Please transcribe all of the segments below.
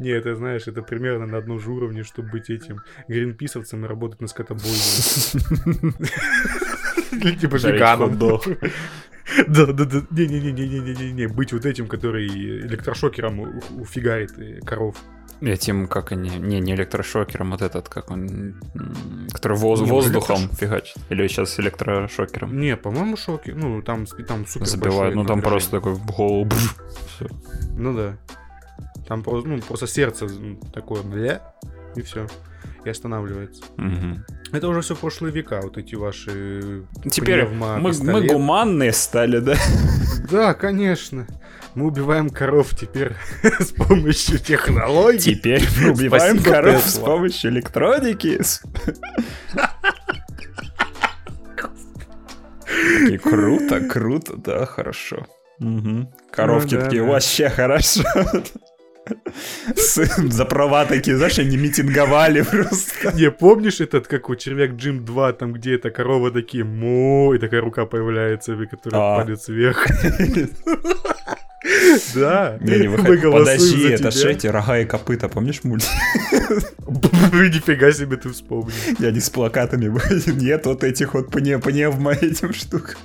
Не, это знаешь, это примерно на одном же уровне, чтобы быть этим гринписовцем и работать на скотобойне. Типа веганом. Да, да, да. Не-не-не-не-не-не-не. Быть вот этим, который электрошокером уфигарит коров. Этим, как они, не, не электрошокером, вот этот, как он, который воз, не, воздухом электрош... фигачит. Или сейчас электрошокером. Не, по-моему, шокер. Ну, там, там супер Забивает, ну там просто такой. Все. Ну да. Там ну, просто сердце такое, бля, и все. И останавливается. Угу. Это уже все прошлые века, вот эти ваши Теперь мы, мы гуманные стали, да? Да, конечно. Мы убиваем коров теперь с помощью технологий. Теперь мы убиваем Спасибо, коров Тесла. с помощью электроники. И круто, круто, да, хорошо. Угу. Коровки ну, такие, да. вообще хорошо. За права такие, знаешь, они митинговали просто. Не, помнишь этот, как у Червяк Джим 2, там, где эта корова такие, мо, и такая рука появляется, которая а. палец вверх. Да. Не, не выходи. Подожди, это же эти рога и копыта, помнишь мультик? Нифига себе ты вспомнил. Я не с плакатами, нет вот этих вот пневмо этим штук.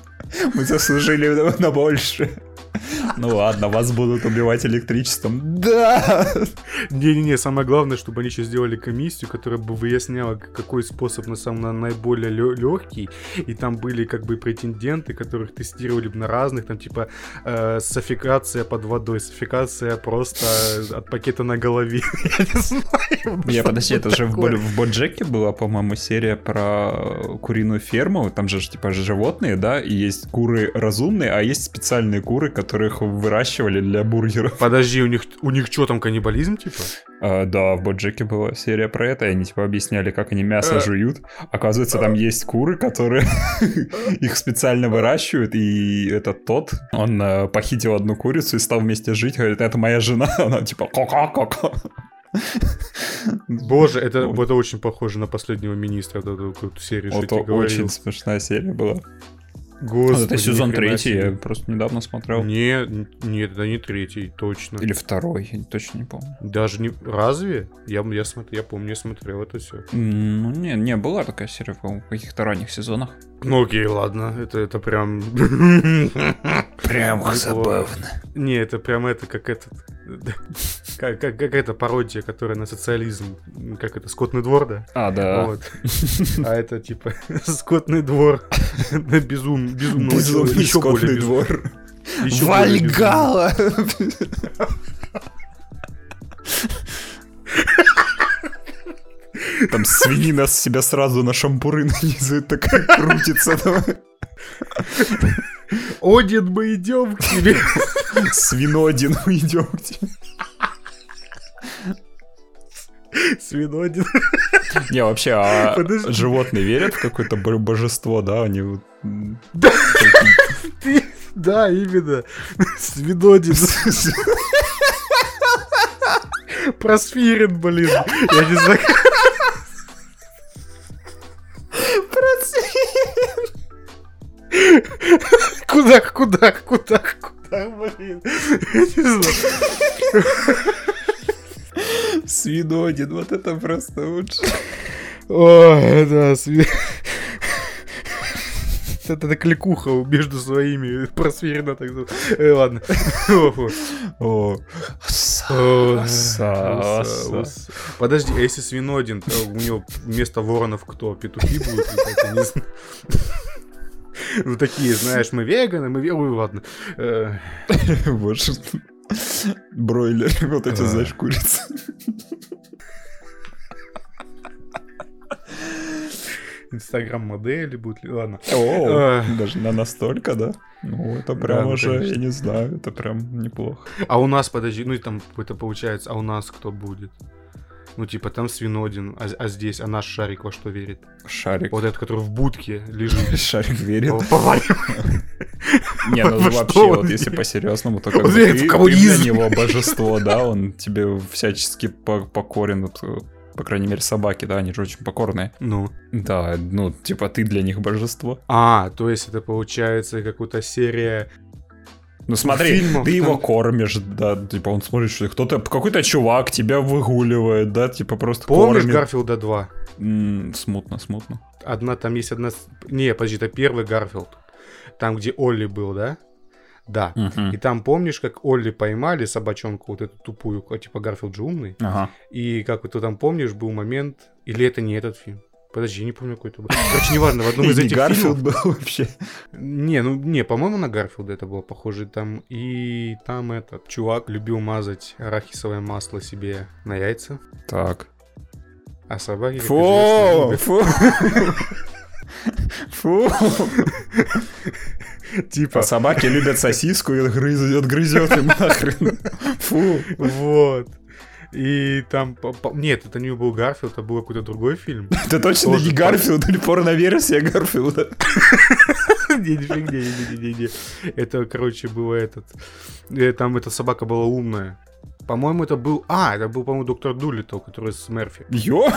Мы заслужили на больше. Ну ладно, вас будут убивать электричеством. Да! Не-не-не, самое главное, чтобы они еще сделали комиссию, которая бы выясняла, какой способ на самом деле наиболее легкий. И там были как бы претенденты, которых тестировали на разных, там типа э, софикация под водой, софикация просто от пакета на голове. Я не знаю. Не, подожди, это же в Боджеке была, по-моему, серия про куриную ферму. Там же типа животные, да, и есть куры разумные, а есть специальные куры, которые которых выращивали для бургеров. Подожди, у них, у них что там, каннибализм, типа? А, да, в Боджеке была серия про это, и они, типа, объясняли, как они мясо э. жуют. Оказывается, там есть куры, которые их специально выращивают, и этот тот, он э, похитил одну курицу и стал вместе жить, говорит, это моя жена, она, типа, ко-ко-ко-ко. Боже, это, вот. это очень похоже на последнего министра, эту, эту серию, вот что Очень смешная серия была. Господи, это сезон третий, я просто недавно смотрел. Не, нет, это не третий, точно. Или второй, я точно не помню. Даже не... Разве? Я, я, смотр... я помню, я смотрел это все. Ну, не, не, была такая серия, по-моему, в каких-то ранних сезонах. Ну окей, ладно, это, это прям... Прям забавно. Не, это прям это, как этот... Как, как, как эта пародия, которая на социализм, как это, скотный двор, да? А, да. Вот. А это типа скотный двор на безум, безумного Безумный еще скотный двор. Еще Вальгала! Там свинина с себя сразу на шампуры нанизывает, такая крутится. Один, мы идем к тебе. Свинодин, мы идем к тебе. Свинодин. Не, вообще, а Подожди. животные верят в какое-то божество, да? Они вот... Да, да именно. Свинодин. Просфирин, блин. Я не знаю. Куда, куда, куда, куда, блин? Я не знаю. Свинодин, вот это просто лучше. Ой, да, свин... Это, это кликуха между своими просверена так э, Ладно. Подожди, а если свинодин, то у него вместо воронов кто? Петухи будут? Ну такие, знаешь, мы веганы, мы веганы, ладно. Э. Боже. Бройлер, вот эти, знаешь, курицы. Инстаграм-модели будут ли, ладно. О, даже на настолько, да? Ну, это прям уже, я не знаю, это прям неплохо. А у нас, подожди, ну и там это получается, а у нас кто будет? Ну, типа, там свинодин, а, а здесь, а наш шарик во что верит? Шарик. Вот этот, который в будке лежит. Шарик верит. Не, ну вообще, вот если по-серьезному, то как бы ты для него божество, да, он тебе всячески покорен, по крайней мере, собаки, да, они же очень покорные. Ну. Да, ну, типа, ты для них божество. А, то есть это получается какая-то серия Ну смотри, Фильмов ты его там- кормишь, да, типа он смотрит, что кто-то, какой-то чувак тебя выгуливает, да, типа просто Помнишь кормит. Гарфилда 2? М, смутно, смутно. Одна, там есть одна... Не, подожди, это первый Гарфилд. Там, где Олли был, да? Да. Мгм. И там помнишь, как Олли поймали собачонку вот эту тупую, а, типа Гарфилд же умный? Ага. И как ты там помнишь, был момент... Или это не этот фильм? Подожди, я не помню, какой это был. Короче, неважно, в одном из этих Гарфилд фильмов... был вообще. Не, ну, не, по-моему, на Гарфилда это было похоже. Там и там этот чувак любил мазать арахисовое масло себе на яйца, Так. а собаки... Фу, фу. Фу. Типа, А собаки любят сосиску и отгрыз- отгрызет им нахрен. Фу. Вот. И там... Нет, это не был Гарфилд, это был какой-то другой фильм. Это точно не Гарфилд или порно-версия Гарфилда. Не, не, не, не, не, не. Это, короче, было этот... э, Там эта собака была умная. По-моему, это был... А, это был, по-моему, доктор Дулиттл, который с Мерфи. Ё?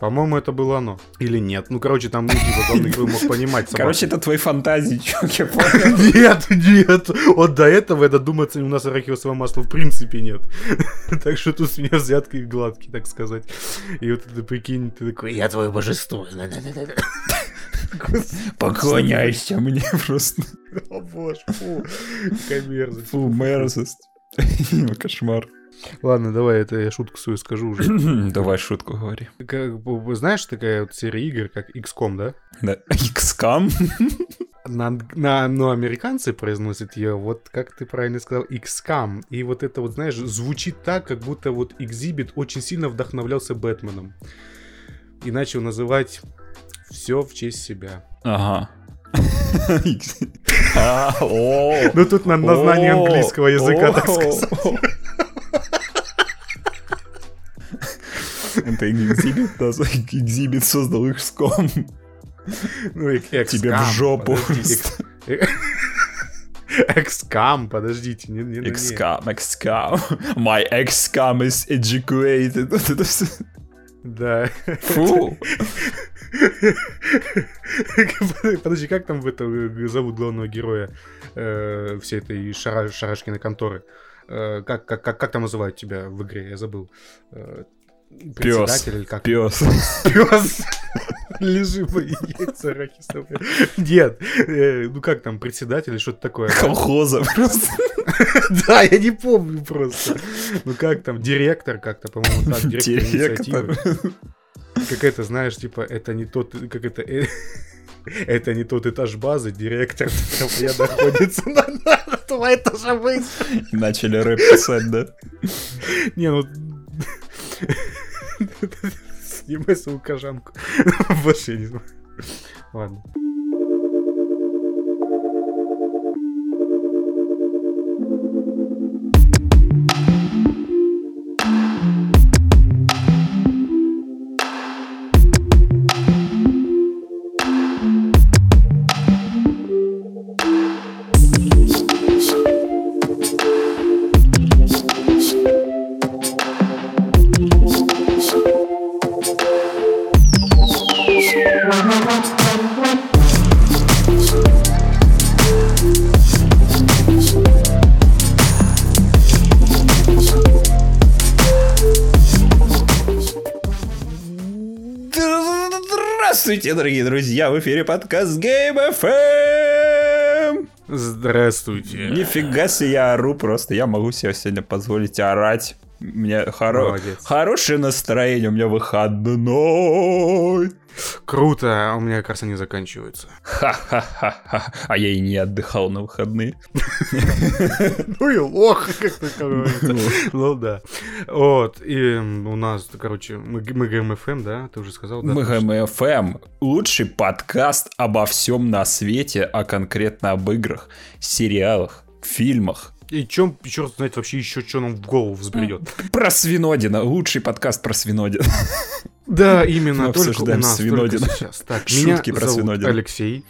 По-моему, это было оно. Или нет. Ну, короче, там, ну, типа, главный герой мог понимать собаку. Короче, это твои фантазии, чувак, я понял. Нет, нет. Вот до этого, я додуматься, у нас арахисового масла в принципе нет. Так что тут с меня взятки гладкие, так сказать. И вот это, прикинь, ты такой, я твое божество. Поклоняйся мне просто. О боже, фу, какая мерзость. Фу, мерзость. Кошмар. Ладно, давай, это я шутку свою скажу уже. Давай шутку говори. Как Знаешь, такая вот серия игр, как XCOM, да? Да. XCOM? На, на, но американцы произносят ее, вот как ты правильно сказал, XCOM. И вот это вот, знаешь, звучит так, как будто вот Exhibit очень сильно вдохновлялся Бэтменом. И начал называть все в честь себя. Ага. Ну тут на, на знание английского языка, так сказать. Это экзибит, нас- экзибит создал XCOM. Ну, и Тебе в жопу. XCOM, подождите, не, не. XCOM, XCOM. My XCOM is educated. Да. Фу. Подожди, как там в это зовут главного героя э, всей этой шара, шарашкиной конторы? Э, как, как, как, как там называют тебя в игре? Я забыл. Э, Пес. председатель или как? Пес. Пес. Лежи мои яйца арахисовые. Нет, э, ну как там, председатель или что-то такое? Колхоза просто. Да, я не помню просто. Ну как там, директор как-то, по-моему, так, директор инициативы. Как это, знаешь, типа, это не тот, как это, э, это не тот этаж базы, директор твоя находится на, на два этажа выше. Начали рэп писать, да? Не, ну... Снимай свою кожанку. Больше я не знаю. Ладно. Здравствуйте, дорогие друзья! В эфире подкаст Game FM! Здравствуйте. Нифига себе, я ору просто. Я могу себе сегодня позволить орать. У меня хоро- Молодец. хорошее настроение, у меня выходной. Круто, а у меня, кажется, не заканчивается. Ха-ха-ха-ха. А я и не отдыхал на выходные. Ну и лох, как ты говорится. Ну да. Вот, и у нас, короче, мы Game FM, да? Ты уже сказал, да? Мы Game FM. Лучший подкаст обо всем на свете, а конкретно об играх, сериалах, фильмах. И чем, черт знает вообще еще, что нам в голову взбредет. Про Свинодина. Лучший подкаст про Свинодина. Да, именно, Мы только у нас, Свинодина. только сейчас. Так, Шутки меня про зовут Свинодина. Алексей.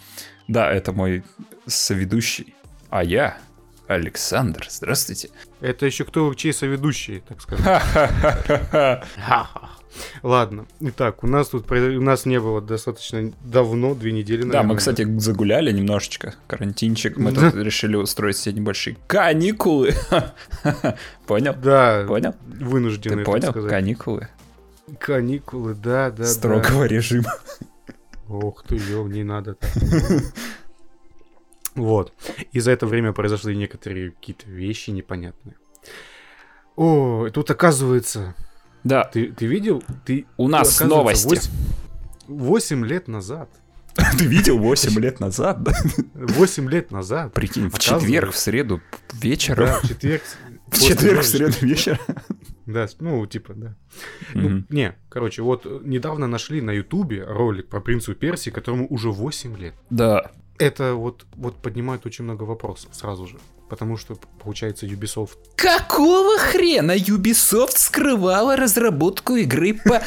Да, это мой соведущий. А я Александр, здравствуйте. Это еще кто чей соведущий, так сказать. Ха-ха-ха. Ладно. Итак, у нас тут у нас не было достаточно давно, две недели, наверное. Да, мы, кстати, загуляли немножечко. Карантинчик. Мы тут решили устроить себе небольшие каникулы. Понял? Да. Понял? Вынуждены, Ты понял? Каникулы. Каникулы, да, да, Строгого режима. да. Ох ты, ё, не надо так. Вот. И за это время произошли некоторые какие-то вещи непонятные. О, тут оказывается, Да, ты, ты видел? Ты, у нас новости. 8, лет назад. Ты видел 8 лет назад, да? 8 лет назад. Прикинь, в четверг, в среду вечером. Да, в четверг. В четверг, в среду вечером. Да, ну, типа, да. Ну, не, короче, вот э, недавно нашли на Ютубе ролик про принцу Персии, которому уже 8 лет. Да. Это вот, вот поднимает очень много вопросов сразу же. Потому что, получается, Ubisoft... Какого хрена Ubisoft скрывала разработку игры по...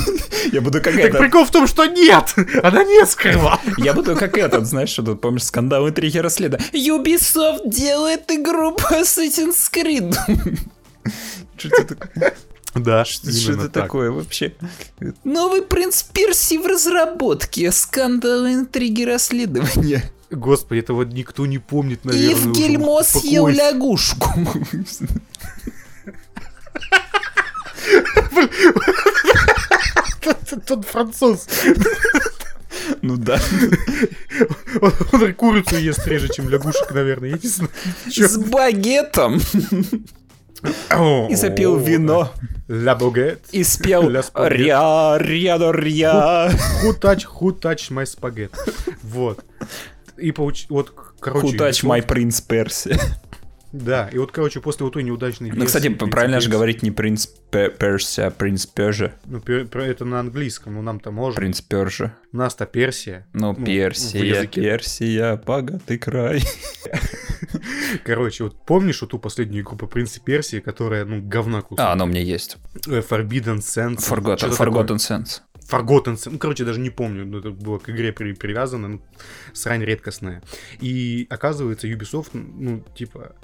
Я буду как Так этот... прикол в том, что нет! Она не скрывала! Я буду как этот, знаешь, что тут, помнишь, скандал интриги расследа. Ubisoft делает игру по Assassin's Creed. Что это такое? Да, Что что это такое вообще? Новый принц Перси в разработке. Скандал интриги расследования. Господи, это вот никто не помнит, наверное. И в уже. гельмо съел лягушку. Тот- Тот француз. Ну да. Он, он курицу ест реже, чем лягушек, наверное. Я не знаю. Чё? С багетом. И запил вино. Ла Бугет. И спел спагет. Ря, ря, до ря. Who touch, who touch my spaghetti. Вот. И получ... вот, короче... Ubisoft- my принц Перси. Да, и вот, короче, после вот той неудачной Ну, кстати, версии «Принца правильно же Персии», говорить не принц Пе- Перси, а принц Пежа. Ну, это на английском, ну нам-то можно. Принц Пержа. У нас-то Персия. Ну, в Персия. Персия, богатый край. Короче, вот помнишь вот ту последнюю игру по Принце Персии, которая, ну, говна кусок? А, оно у меня есть. Э, Forbidden Sense. Forgotten Sense. Forgotten. Ну, короче, даже не помню, но это было к игре при- привязано, ну, срань редкостная. И оказывается, Ubisoft, ну, типа,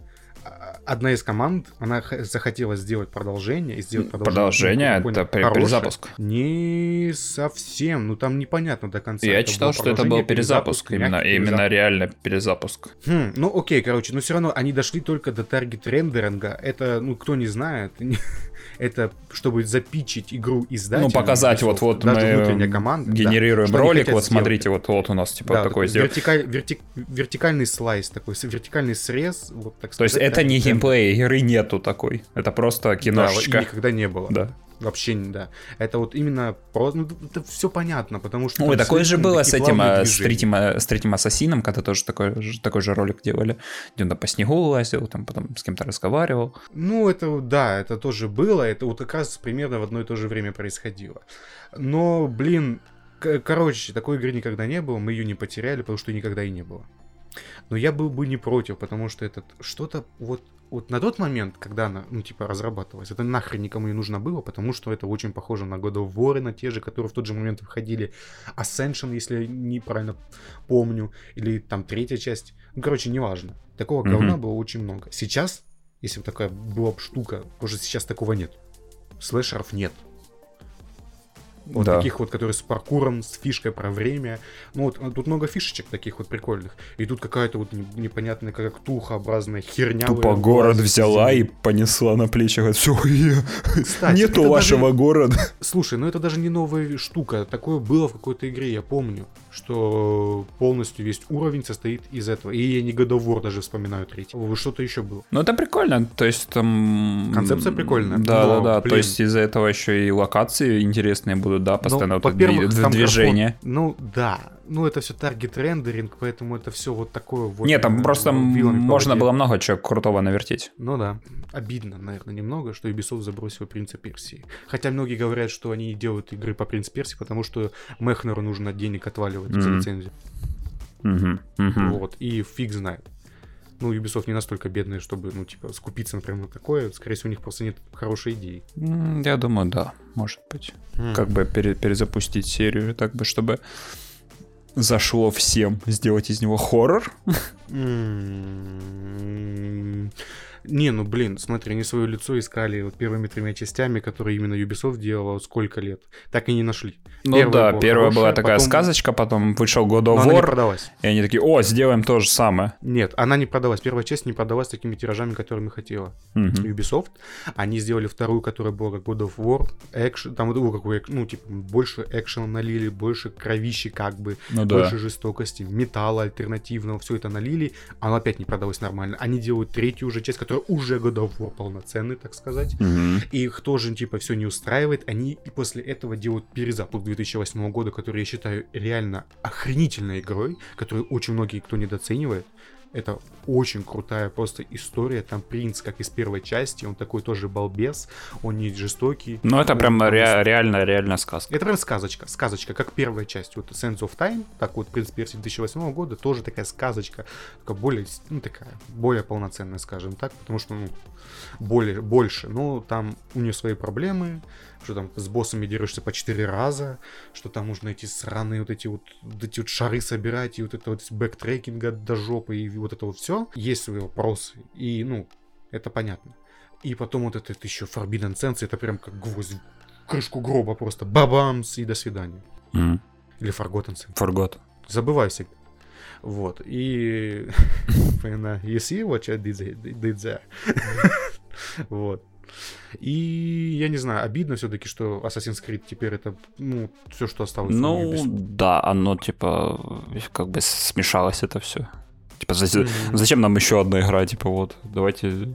а- одна из команд, она захотела сделать продолжение, и сделать продолжение. Продолжение ну, это понял, хорошее. перезапуск. Не совсем, ну там непонятно до конца. Я это читал, что это был перезапуск. Именно, мягкий именно перезапуск. реально перезапуск. Хм, ну окей, короче, но все равно они дошли только до таргет рендеринга. Это, ну, кто не знает, это чтобы запичить игру издателю. Ну, показать, Ubisoft, вот-вот даже внутренняя мы команда, да, генерируем они ролик, вот сделать. смотрите, вот, вот у нас типа Да, такой такой сделал. вертикаль- верти- вертикальный слайс, такой вертикальный срез. Вот, так То есть сказать, это не таргет геймплей, игры нету такой. Это просто рендер. Да, и киношечка. никогда не было. Да. Вообще, не- да. Это вот именно просто, ну, это все понятно, потому что... Ой, такое же было с этим, э, с третьим, э, с третьим ассасином, когда тоже такой, такой же ролик делали, где он там по снегу лазил, там потом с кем-то разговаривал. Ну, это, да, это тоже было, это вот как раз примерно в одно и то же время происходило. Но, блин, короче, такой игры никогда не было, мы ее не потеряли, потому что никогда и не было. Но я был бы не против, потому что этот что-то вот вот на тот момент, когда она, ну, типа, разрабатывалась, это нахрен никому не нужно было, потому что это очень похоже на God of War, на те же, которые в тот же момент выходили. Ascension, если неправильно помню, или там третья часть. Ну, короче, неважно. Такого Мгм. говна было очень много. Сейчас, если бы такая была бы штука, уже сейчас такого нет. Слэшеров нет. Вот Да. таких вот, которые с паркуром, с фишкой про время. Ну вот, а тут много фишечек таких вот прикольных. И тут какая-то вот не- непонятная, как тухообразная херня. Тупо город взяла и понесла на плечах. Все, Кстати, нету вашего города. Слушай, ну это даже не новая штука. Такое было в какой-то игре, я помню, что полностью весь уровень состоит из этого. И я не God of War даже вспоминаю третий. Что-то еще было. Ну, это прикольно, то есть там... Концепция прикольная, Да, но, да, да, то есть из-за этого еще и локации интересные будут, да, постоянно Ну, вот там движение. графон- Ну да, ну это все таргет рендеринг, поэтому это все вот такое вот. Нет, там просто по можно было много чего крутого навертеть. Ну да, обидно, наверное, немного, что Ubisoft забросил Принца Персии. Хотя многие говорят, что они делают игры по Принц Персии, потому что Мехнеру нужно денег отваливать за Мгм. лицензию. Мгм, мгм. Вот, и фиг знает. Ну, Ubisoft не настолько бедные, чтобы, ну, типа, скупиться, например, на такое. Скорее всего, у них просто нет хорошей идеи. Я думаю, да, может быть. Как бы пере- перезапустить серию, так бы, чтобы зашло всем сделать из него хоррор. М, Не, ну блин, смотри, они свое лицо искали вот первыми тремя частями, которые именно Ubisoft делала сколько лет. Так и не нашли. Ну Первая да, была первая была хорошая, такая потом- сказочка, потом вышел God of War, продалась. и они такие, о, сделаем то же самое. Нет, она не продалась. Первая часть не продалась такими тиражами, которыми хотела. Мгм. Ubisoft. Они сделали вторую, которая была как God of War, экшен, там вот, ну, какой, ну, типа, больше экшена налили, больше кровищи как бы, Ну да. больше жестокости, металла альтернативного, все это налили, оно опять не продалось нормально. Они делают третью уже часть, которая уже God of War полноценный, так сказать. И их тоже, типа, все не устраивает. Они и после этого делают перезапуск 2008 года, который я считаю реально охренительной игрой, которую очень многие кто недооценивает. Это очень крутая просто история. Там принц, как из первой части, он такой тоже балбес, он не жестокий. Ну это Он прям ре- реально, реально сказка. это прям сказочка, сказочка, как первая часть, вот Sands of Time, так вот «Принц Персии» 2008 года, тоже такая сказочка, такая более, ну, такая, более полноценная, скажем так, потому что, ну, более, больше, но там у нее свои проблемы, что там с боссами дерешься по 4 раза, что там нужно эти сраные вот эти вот, вот эти вот шары собирать, и вот это вот бэктрекинга до жопы, и вот это вот все. Есть свои вопросы, и, ну, это понятно. И потом вот этот еще Forbidden Sense, это прям как гвоздь крышку гроба просто. Бабамс и до свидания. Мгм. Или Forgotten Sense. Forgot. Забываю всегда. Вот. И... You see what there- did there? Вот. И я не знаю, обидно все-таки, что Assassin's Creed теперь это, ну, все, что осталось. Ну, Ubisoft. да, оно типа как бы смешалось это все. Типа, за- Мгм. зачем нам еще одна игра? Типа, вот, давайте.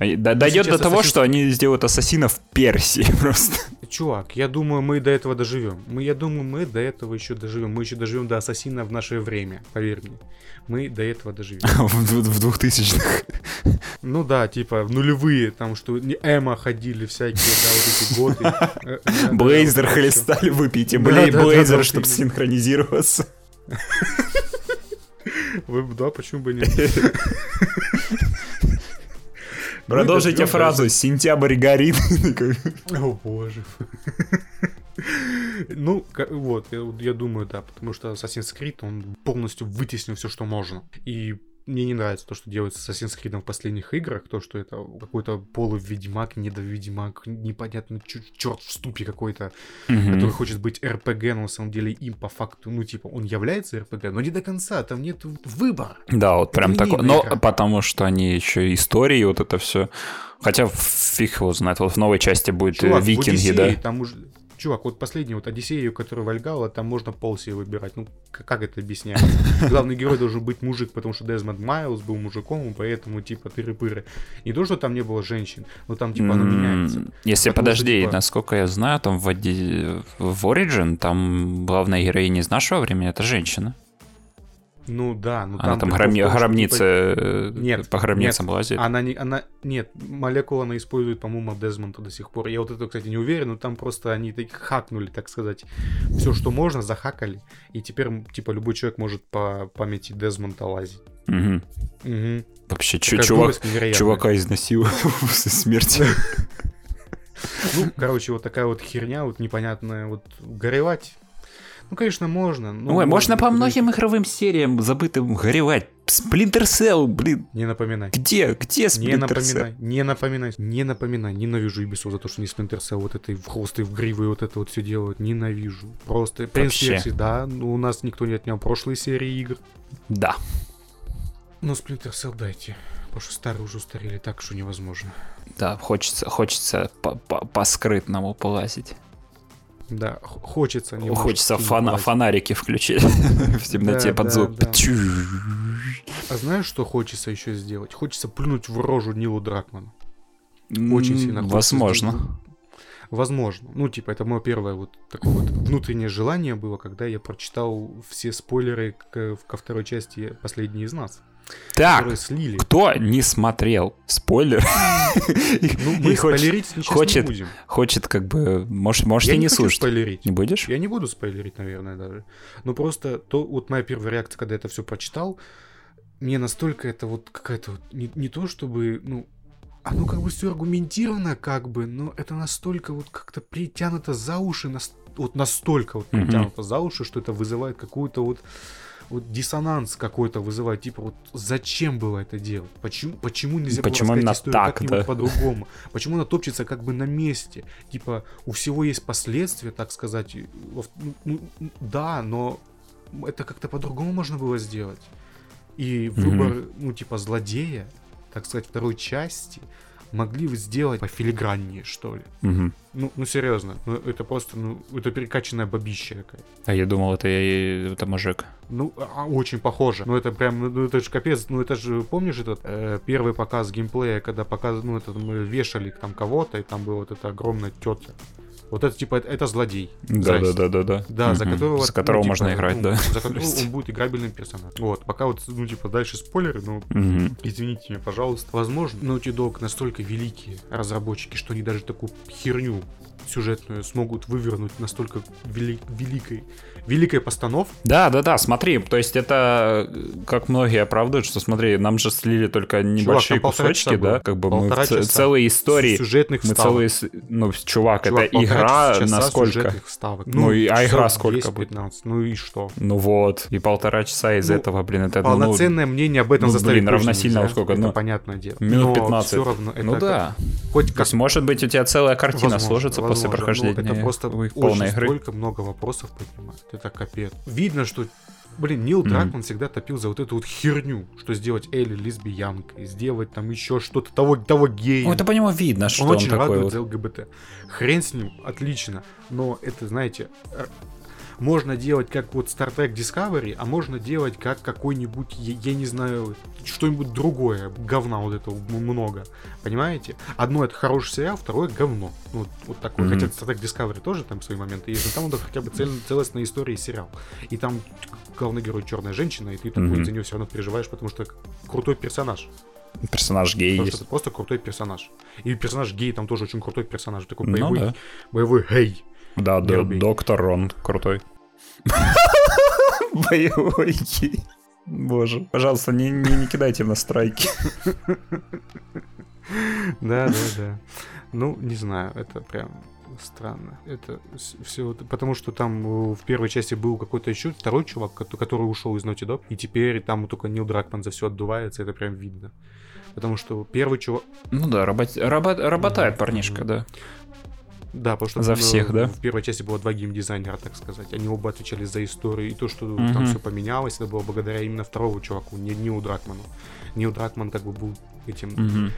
Дойдет до того, что они сделают ассасина в Персии просто. Чувак, я думаю, мы до этого доживем. Мы, я думаю, мы до этого еще доживем. Мы еще доживем до Ассасина в наше время, поверь мне. Мы до этого доживем. В двухтысячных. Ну да, типа в нулевые, там что Эма ходили всякие, да, вот эти годы. Э, да, Блейзер хлестали, выпейте Блейзер, чтобы синхронизироваться. Вы- Да, почему бы нет? Продолжите фразу «Сентябрь горит». О боже. Ну, вот, я, вот я думаю, да, потому что Assassin's Creed, он полностью вытеснил все, что можно. И мне не нравится то, что делается с Assassin's Creed в последних играх, то, что это какой-то полуведьмак, недоведьмак, непонятно, черт в ступе какой-то, Мгм. который хочет быть РПГ, но на самом деле им по факту, ну, типа, он является РПГ, но не до конца, там нет выбора. Да, вот прям линейная Но потому что они еще истории, вот это все. Хотя фиг его знает. Вот в новой части будет э, Чувак, викинги, да. Одиссее там уже... Чувак, вот последний вот Одиссею, который Вальгала, там можно пол себе выбирать. Ну, как это объяснять? Главный герой должен быть мужик, потому что Дезмонд Майлз был мужиком, поэтому, типа, тыры-пыры. Не то, что там не было женщин, но там, типа, оно меняется. Если Потому что, подожди, типа- насколько я знаю, там в, в Origin там главная героиня из нашего времени это женщина. Ну да, ну Она там том, что, гробницы типа, э, Нет, по гробницам нет. лазит. Она не, она, нет, молекулу она использует, по-моему, от Дезмонда до сих пор. Я вот это, кстати, не уверен, но там просто они так хакнули, так сказать, все, что можно, захакали. И теперь, типа, любой человек может по памяти Дезмонда лазить. Мгм. Мгм. Вообще, Такая чувак, чувака изнасиловал после смерти. Ну, короче, вот такая вот херня, вот непонятная, вот горевать. Ну, конечно, можно. но Ой, можно по быть, многим игровым сериям забытым горевать. Splinter Cell, блин, Не напоминай. где, где Не Splinter Cell? напоминай, не напоминай, не напоминай. Ненавижу Ubisoft за то, что не Splinter Cell вот этой в хвосты, в гривы вот это вот все делают. Ненавижу. Просто Принц. Перси, да, ну, у нас никто не отнял прошлые серии игр. Да. Но Splinter Cell дайте. Потому что старые уже устарели так, что невозможно. Да, хочется, хочется по- по- по-скрытному полазить. Да, хочется. немножко Хочется полазить. фонарики включить в темноте Да, под да, звук. да. А знаешь, что хочется еще сделать? Хочется плюнуть в рожу Нилу Дракману. Очень сильно хочется Возможно. сделать. Возможно. Ну, типа, это мое первое вот такое вот внутреннее желание было, когда я прочитал все спойлеры к- ко второй части «Последний из нас», Так, слили. кто не смотрел спойлер, Ну, и мы спойлерить сейчас хочет- не будем. хочет как бы, может, можете я не, не хочу слушать. спойлерить. Не будешь? Я не буду спойлерить, наверное, даже. Но просто то, вот моя первая реакция, когда я это все прочитал, мне настолько это вот какая-то вот, не, не то чтобы, ну, оно как бы все аргументировано, как бы, но это настолько вот как-то притянуто за уши, нас- вот настолько вот притянуто за уши, что это вызывает какую-то вот вот диссонанс какой-то вызывает, типа вот зачем было это делать? Почему, почему нельзя Почему было именно историю так, как-нибудь да? по-другому? Почему она топчется как бы на месте? Типа у всего есть последствия, так сказать. ну, ну, да, но это как-то по-другому можно было сделать. И выбор, ну типа злодея, так сказать, второй части могли бы сделать пофилиграннее, что ли. Мгм. Ну, ну серьезно, ну, это просто, ну, это перекачанная бабища какая. А я думал, это, я- это мужик. Ну, а, очень похоже. Ну, это прям, ну, это же капец. Ну, это же, помнишь этот э, первый показ геймплея, когда показ, ну, это мы вешали там кого-то, и там была вот эта огромная тетя. Вот это, типа, это, это злодей. Здрасте. Да-да-да-да-да. Да, за Мгм. которого... За которого ну, можно типа, играть, ну, да. За которого он будет играбельным персонажем. Вот, пока вот, ну, типа, дальше спойлеры, ну. Извините меня, пожалуйста. Возможно, Naughty Dog настолько великие разработчики, что они даже такую херню сюжетную смогут вывернуть настолько вели- великой, великой постановкой. Да, да, да, смотри, то есть это, э, как многие оправдывают, что смотри, нам же слили только небольшие полтора кусочки, да, как бы мы Полтора ц- целые истории, сюжетных мы вставок. целые, ну, чувак, Чувак, это игра на сколько? вставок. Ну и- а игра сколько будет? 10-15. Ну и что? Ну вот, и полтора часа из Ну, этого, блин, это ну, Полноценное мнение об этом ну, заставить блин, равносильно нельзя, сколько? Это Ну, понятное дело. минут Но 15. все равно это ну да. хоть То как есть, может быть, у тебя целая картина Возможно, сложится после возможно. прохождения Ну, это просто их полной игры. столько много вопросов поднимает. Это капец. Видно, что Блин, Нил. Дракман всегда топил за вот эту вот херню, что сделать Элли лесбиянкой, сделать там еще что-то того, того гея. Ну, это по нему видно, что он он, очень такой радует вот. за ЛГБТ. Хрен с ним, отлично. Но это, знаете, можно делать как вот Star Trek Discovery, а можно делать как какой-нибудь, я, я не знаю, что-нибудь другое. Говна вот этого много. Понимаете? Одно это хороший сериал, второе говно. Ну, вот, вот такое. Мгм. Хотя Star Trek Discovery тоже там свои моменты есть, но там он хотя бы цель- целостная история и сериал. И там главный герой черная женщина, и ты такой Мгм. за нее все равно переживаешь, потому что крутой персонаж. Персонаж гей Потому есть. что это просто крутой персонаж. И персонаж гей там тоже очень крутой персонаж. Такой Ну боевой, да. боевой гей. Да, убей. доктор Рон крутой. Боевой гей. Боже, пожалуйста, не, не, не кидайте на страйки. Да, да, да. Ну, не знаю, это прям странно. Это все потому что там э, в первой части был какой-то еще второй чувак, кото- который ушел из Naughty Dog, и теперь там только Нил Дракман за все отдувается, это прям видно. Потому что первый чувак... Ну да, работ- работ- работает парнишка, да. Да, потому что За э, всех, да? в первой части было два геймдизайнера, так сказать. Они оба отвечали за историю. И то, что Мгм. там все поменялось, это было благодаря именно второму чуваку, не Нилу Дракману. Нил Дракман как бы был этим Мгм.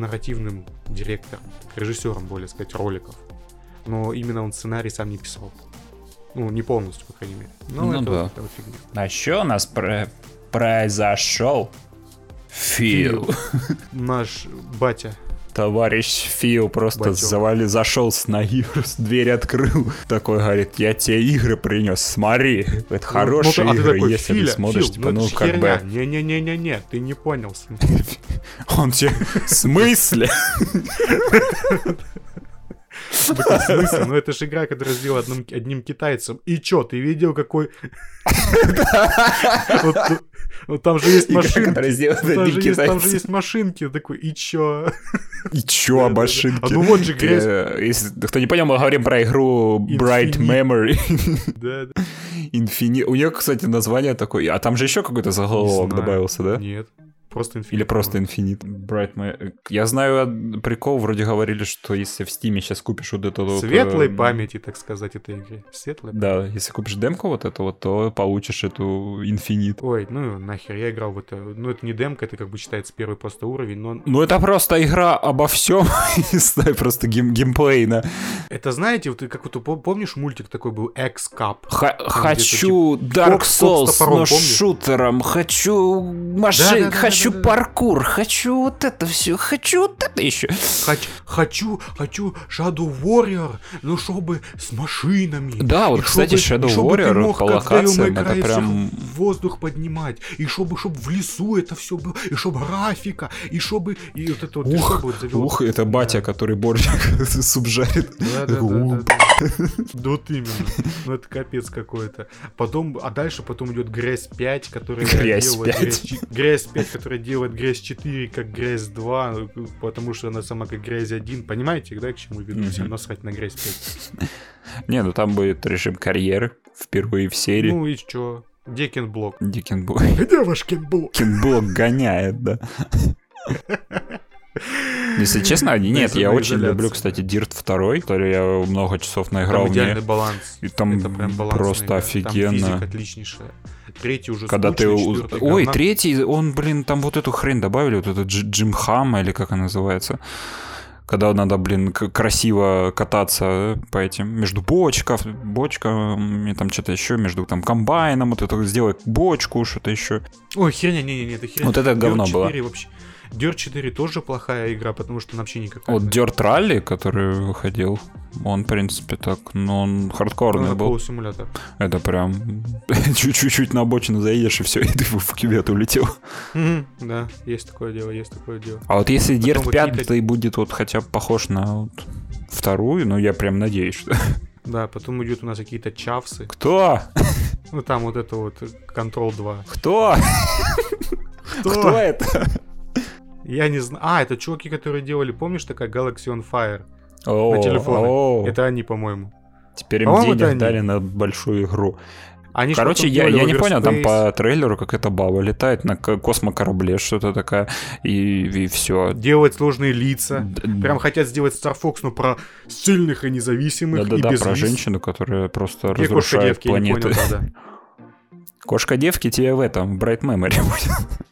нарративным директором, режиссером, более сказать, роликов. Но именно он сценарий сам не писал. Ну, не полностью, по крайней мере. Ну, Ну это, да. это вот фигня. А еще у нас про- произошел Фил. Наш батя. Товарищ Фил просто Батёк. завали, зашел с ноги, дверь открыл. Такой говорит, я тебе игры принес, смотри. Это хорошие Ну, а ты игры, такой, если Филя, ты смотришь, Фил, типа, ну, ну как херня. бы... Не-не-не-не-не, ты не понял. Он тебе, в смысле? В смысле? Ну это же игра, которая сделана одним, одним китайцем. И чё, ты видел, какой... Вот там же есть машинки. Там же есть- машинки. Такой, и чё? И чё, Да-да-да. машинки? А ну вот же грязь. Кто не понял, мы говорим про игру Bright. Memory. Да, да. Инфини... У нее, кстати, название такое. А там же еще какой-то заголовок добавился, да? Нет. Просто Infinite. Или просто по-моему. Infinite. Bright Ma- Я знаю прикол, вроде говорили, что если в Стиме сейчас купишь вот эту вот... Светлой э, памяти, так сказать, этой игре. Светлой Да, если купишь демку вот эту вот, то получишь эту Infinite. Ой, ну нахер, я играл в это. Ну, это не демка, это как бы считается первый просто уровень, но Ну это просто игра обо всем, не знаю, просто гейм геймплейно. это знаете, вот ты как вот пом- помнишь мультик такой был X-Cup? Хочу типа Dark Souls, но шутером, хочу машин, Да-да-да-да-да-да. Хочу паркур, хочу вот это все, хочу вот это еще. Хоч- хочу, хочу Shadow Warrior, ну чтобы с машинами. Да, вот, И кстати, чтобы- Shadow чтобы ты Warrior мог, по локациям, это прям- воздух поднимать, и чтобы, чтобы в лесу это все было, и чтобы графика, и чтобы и вот это вот Ух, вот завел? Ух, это батя, который борщик суп жарит. Да, да, да, да, да. Да вот именно. Ну это капец какой-то. Потом, а дальше потом идет грязь 5, которая Грязь делает 5. грязь, чи- грязь 5, которая делает грязь 4 как грязь 2, потому что она сама как грязь 1. Понимаете, да, к чему веду? Мгм. Всем насрать на грязь 5. Не, ну там будет режим карьеры впервые в серии. Ну и что? Где Кенблок? Где Кенблок? Где ваш Кенблок? Кенблок гоняет, да. Если честно, нет, я очень люблю, кстати, Dirt 2, который я много часов наиграл. Там идеальный баланс. И там просто офигенно. Там отличнейшая. Третий уже Когда ты... Ой, третий, он, блин, там вот эту хрень добавили, вот этот Джим Хам, или как она называется когда надо, блин, красиво кататься по этим, между бочков, бочками, там что-то еще, между там комбайном, вот это сделать бочку, что-то еще. Ой, херня, не-не-не, это херня. Вот это говно было. Вообще. Dirt 4 тоже плохая игра, потому что она вообще никакая. Вот Dirt Rally, который выходил, он, в принципе, так, но он хардкорный ну, был. симулятор. Это прям чуть-чуть на обочину заедешь, и все, и ты в кювет улетел. да, есть такое дело, есть такое дело. А вот если Dirt 5 то и будет вот хотя бы похож на вторую, ну я прям надеюсь, что... Да, потом идут у нас какие-то чавсы. Кто? Ну там вот это вот Control 2. Кто? Кто, Кто это? Я не знаю. А, это чуваки, которые делали, помнишь, такая Galaxy on Fire о, на телефоны? О. Это они, по-моему. Теперь им денег дали на большую игру. Они Короче, я, я не понял, там по трейлеру какая-то баба летает на космокорабле, что-то такое, и, и все. Делать сложные лица. Д- Прям хотят сделать Star Fox, но про сильных и независимых, Да-да-да, и без про лиц. женщину, которая просто Где разрушает планету. Кошка-девки тебе в этом, в Bright Memory будет.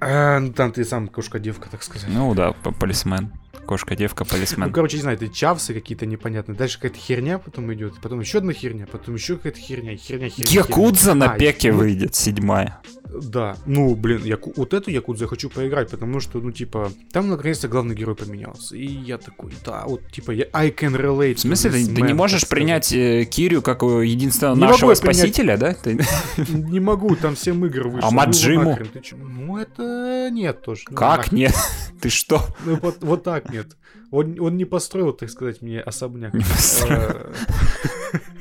А, ну там ты сам кошка-девка, так сказать. Ну да, полисмен. Кошка-девка, полисмен. Ну, короче, не знаю, это чавсы какие-то непонятные. Дальше какая-то херня потом идет. Потом еще одна херня, потом еще какая-то херня. Херня, херня. Якудза херня. на а, пеке выйдет, седьмая. Да, ну, блин, я вот эту Якудзу я хочу поиграть, потому что, ну, типа, там наконец-то главный герой поменялся. И я такой, да, вот, типа, я I can relate. В смысле, ты, ты не можешь принять э, Кирю как единственного не нашего спасителя, принять... да? Ты... Не могу, там 7 игр вышло. А Маджиму? Ну, это нет тоже. Ну, как нет? Ты что? Ну, вот, вот так нет. Он, он не построил, так сказать, мне особняк. Не построил.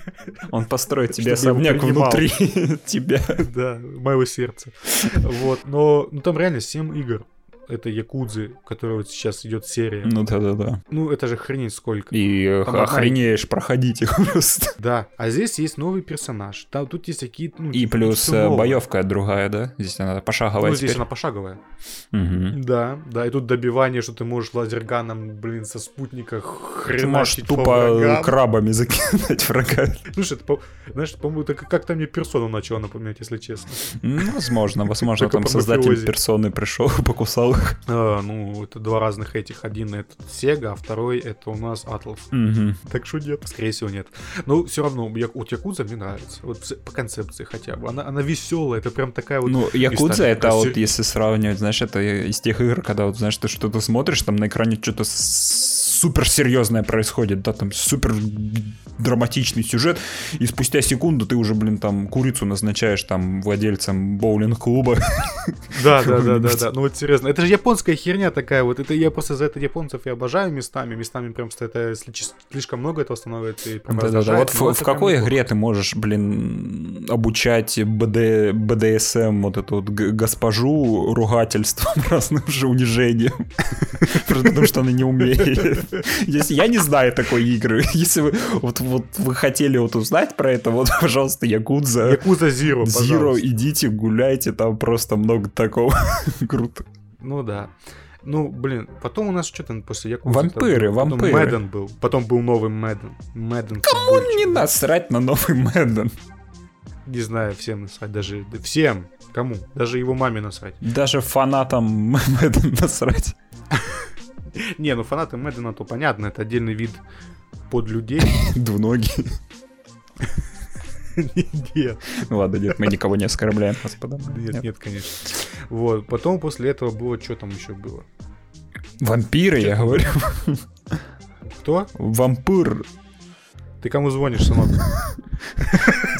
Он построит тебе особняк внутри тебя. Да, моего сердца. Вот, но ну, там реально 7 игр это Якудзы, которая вот сейчас идет серия. Ну да-да-да. Ну это же хренеть сколько. И Там охренеешь одна... проходить их просто. Да, а здесь есть новый персонаж. Там, тут есть такие... Ну, и типа, плюс э, боевка другая, да? Здесь она пошаговая Ну здесь теперь. она пошаговая. Угу. Да, да, и тут добивание, что ты можешь лазерганом, блин, со спутника хреначить Ты можешь тупо крабами закинуть врага. Слушай, это, знаешь, по-моему, это как-то мне персону начало напоминать, если честно. Возможно, возможно, там создатель персоны пришел, покусал их? А, ну, это два разных этих. Один это Sega, а второй это у нас Atlas. Угу. Так что нет, скорее всего нет. Но все равно, я, вот Якудза мне нравится. Вот по концепции хотя бы. Она, она веселая, это прям такая вот... Ну, Якудза это вот, если сравнивать, знаешь, это из тех игр, когда вот, знаешь, ты что-то смотришь, там на экране что-то супер серьезное происходит, да, там супер драматичный сюжет, и спустя секунду ты уже, блин, там курицу назначаешь там владельцем боулинг-клуба. Да, да, да, да, да. Ну вот серьезно, это же японская херня такая вот. Это я просто за это японцев и обожаю местами. Местами прям что это слишком много этого становится. И да, да, да. Вот в, в какой игре ты можешь, блин, обучать БД, БДСМ вот эту вот госпожу ругательством разным же унижением? Потому что она не умеет. Я не знаю такой игры. Если вы вот вот вы хотели вот узнать про это, вот, пожалуйста, Якудза. Якудза Zero, Zero, идите, гуляйте, там просто много такого. Круто. Ну да. Ну, блин, потом у нас что там после Якудзы? Вампиры, потом вампиры. Мэдден был, потом был новый Мэдден. Мэдден Кому не насрать на новый Мэдден? Не знаю, всем насрать, даже всем. Кому? Даже его маме насрать. Даже фанатам Мэдден насрать. Не, ну фанаты Мэддена, то понятно, это отдельный вид под людей. Двуногие. Нет. Ну ладно, нет, мы никого не оскорбляем, господа. Нет, нет, конечно. Вот, потом после этого было, что там еще было? Вампиры, я говорю. Кто? Вампир. Ты кому звонишь, сынок?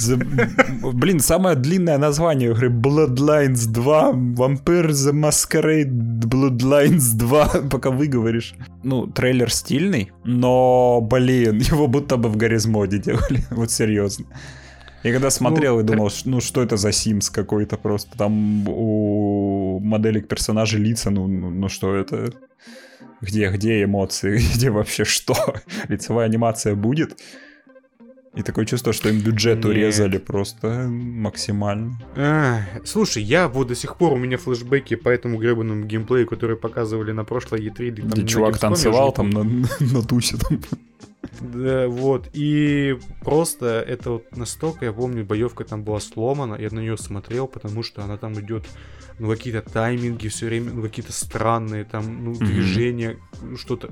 Блин, самое длинное название игры Bloodlines 2, Vampire the Masquerade Bloodlines 2, пока выговоришь. Ну, трейлер стильный, но, блин, его будто бы в Гарризмоде делали, вот серьезно. Я когда смотрел ну, и думал, ну что это за Sims какой-то просто, там у моделек персонажей лица, ну, ну, ну что это? Где, где эмоции, где вообще что? Лицевая анимация будет? И такое чувство, что им бюджет Нет. урезали просто максимально. А, слушай, я вот до сих пор, у меня флешбеки по этому гребаному геймплею, который показывали на прошлой E3. Там, Где чувак танцевал там на, на тусе там. Да, вот. И просто это вот настолько, я помню, боевка там была сломана, я на нее смотрел, потому что она там идет, ну, какие-то тайминги все время, ну, какие-то странные там, ну, движения, mm-hmm. что-то,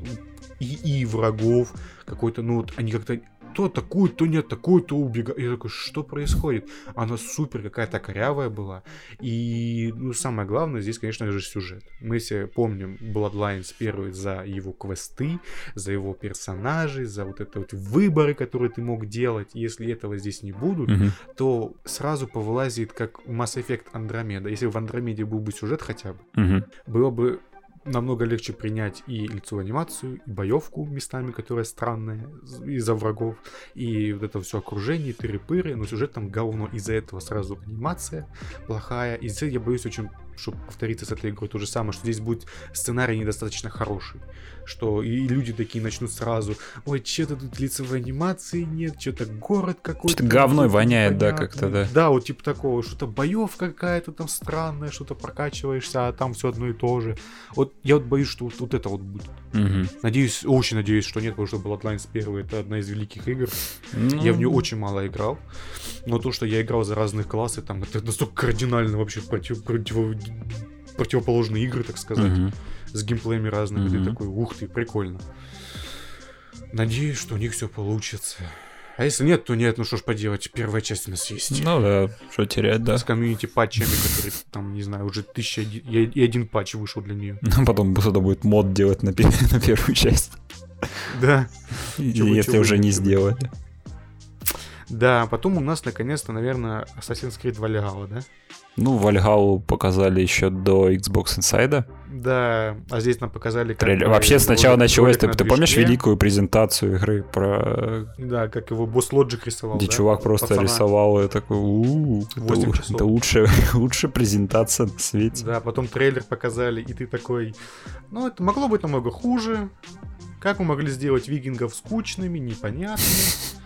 и, и врагов какой-то, ну, вот они как-то то атакует, то не атакует, то убегает. Я такой, что происходит? Она супер какая-то корявая была. И, ну, самое главное, здесь, конечно же, сюжет. Мы все помним Bloodlines первый за его квесты, за его персонажей, за вот это вот выборы, которые ты мог делать. Если этого здесь не будут, mm-hmm. то сразу повылазит как Mass Effect Andromeda. Если в Андромеде был бы сюжет хотя бы, mm-hmm. было бы намного легче принять и лицевую анимацию, и боевку местами, которая странная из-за врагов, и вот это все окружение, тыры-пыры, но сюжет там говно, из-за этого сразу анимация плохая, и здесь я боюсь очень, чтобы повториться с этой игрой то же самое, что здесь будет сценарий недостаточно хороший, что и люди такие начнут сразу, ой, что-то тут лицевой анимации нет, что-то город какой-то. Что-то говной воняет, да, как-то, да. Да, вот типа такого, что-то боевка какая-то там странная, что-то прокачиваешься, а там все одно и то же. Вот я вот боюсь, что вот, вот это вот будет. Угу. Надеюсь, очень надеюсь, что нет, потому что Bloodlines 1 это одна из великих игр. Ну... Я в нее очень мало играл. Но то, что я играл за разных классы, там это настолько кардинально вообще против, против, противоположные игры, так сказать. Угу с геймплеями разными. Mm-hmm. Ты такой, ух ты, прикольно. Надеюсь, что у них все получится. А если нет, то нет, ну что ж поделать, первая часть у нас есть. Ну да, что терять, да. С комьюнити патчами, которые там, не знаю, уже тысяча и один патч вышел для нее. А потом надо будет мод делать на, на первую часть. Да. Если уже не сделали. Да, потом у нас наконец-то, наверное, Assassin's Creed Valhalla, да? Ну, Вальгалу показали еще до Xbox Inside. Да, а здесь нам показали... Как Трейлер. Вообще сначала началось, ты, ты помнишь великую презентацию игры про... Да, как его босс Лоджик рисовал, Где да? чувак просто Пацана. рисовал, и такой, у это, это лучшая, лучшая презентация на свете. Да, потом трейлер показали, и ты такой, ну, это могло быть намного хуже. Как мы могли сделать викингов скучными, непонятными.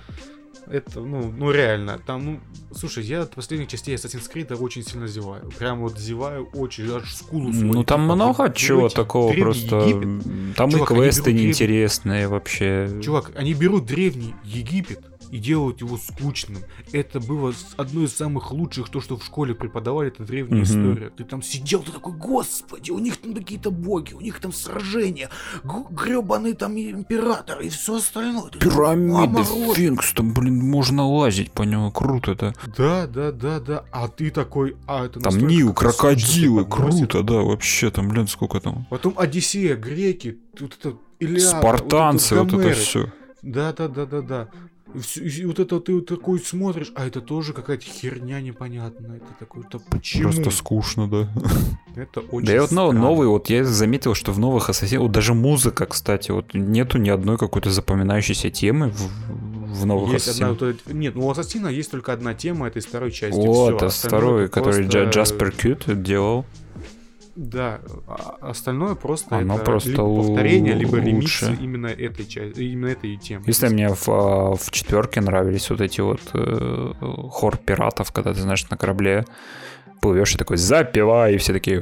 Это, ну, ну реально, там, ну, слушай, я от последних частей Assassin's Creed очень сильно зеваю. Прям вот зеваю очень, аж скулу свою. Ну, там много чего такого просто. Египет. Там Чувак, и квесты неинтересные древ... вообще. Чувак, они берут древний Египет, и делают его скучным. Это было одно из самых лучших, то, что в школе преподавали, это древняя mm-hmm. история. Ты там сидел, ты такой, господи, у них там какие-то боги, у них там сражения, гребаный там император и все остальное. Пирамиды, Финкс, там, блин, можно лазить по нему, круто, да? Да, да, да, да. А ты такой, а это Там Нил, крокодилы, круто, да, вообще, там, блин, сколько там. Потом Одиссея, греки, тут это Илиада, Спартанцы, вот, вот это все. Да, да, да, да, да. И вот это ты вот такой смотришь, а это тоже какая-то херня непонятная. Это такой-то почему? Просто скучно, да. Это очень Да и вот новый, вот я заметил, что в новых Ассасинах, вот даже музыка, кстати, вот нету ни одной какой-то запоминающейся темы в, в новых есть Одна, вот, нет, ну у Ассасина есть только одна тема, это из второй части. Вот, это второй, который просто... Джаспер Кьют делал. Да, а остальное просто Оно это просто либо повторение, либо ремикс именно этой части, именно этой темы. Если мне в, а, в четверке нравились вот эти вот э, хор пиратов, когда ты знаешь на корабле плывешь и такой запивай, и все такие